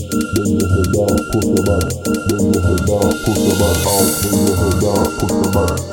your head down, push the back. Bring your head down, push your back out. Bend your head down, push the back.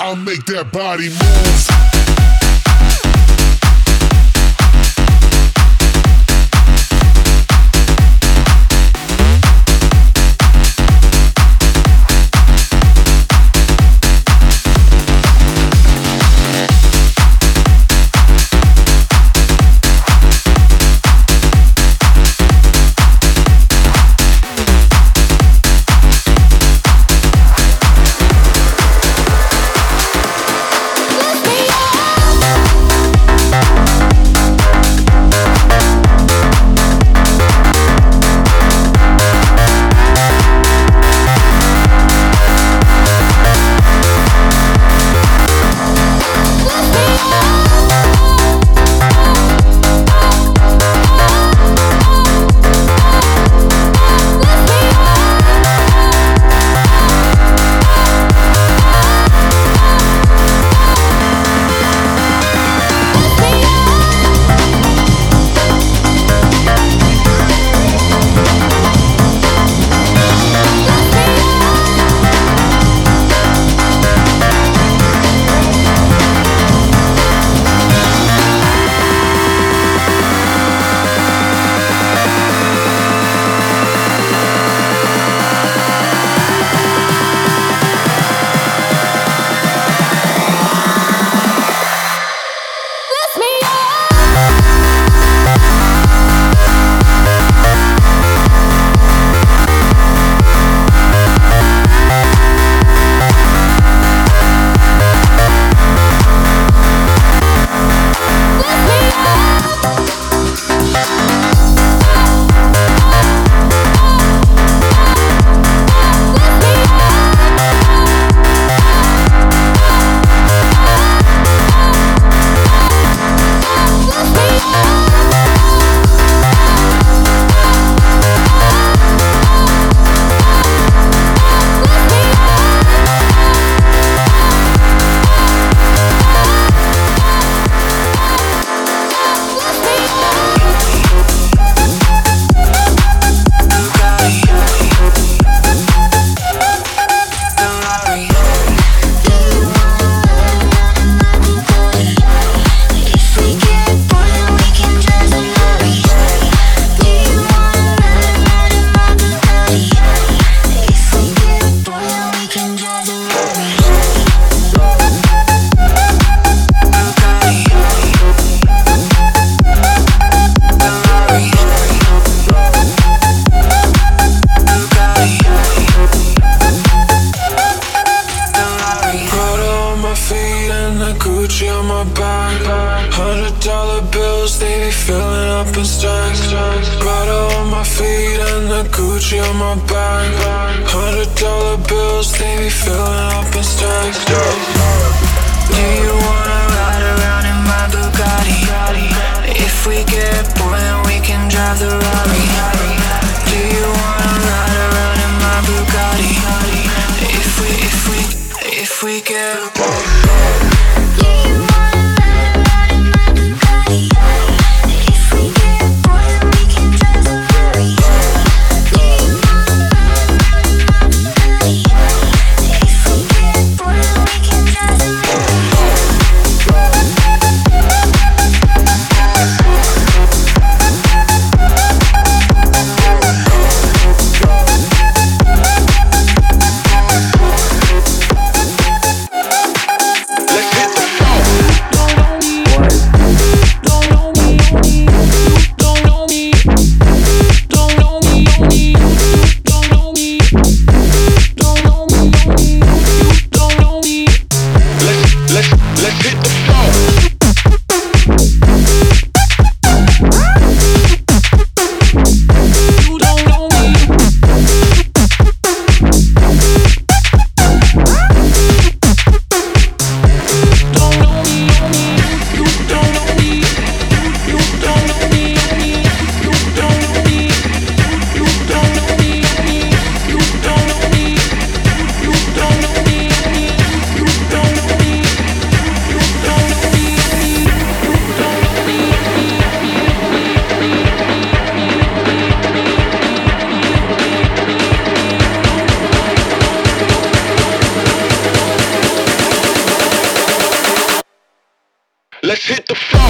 I'll make that body move. Dollar bills, they be filling up in stacks. Do you wanna ride around in my Bugatti? If we get bored, then we can drive the Rari. Do you wanna ride around in my Bugatti? If we, if we, if we get bored. Let's hit the floor.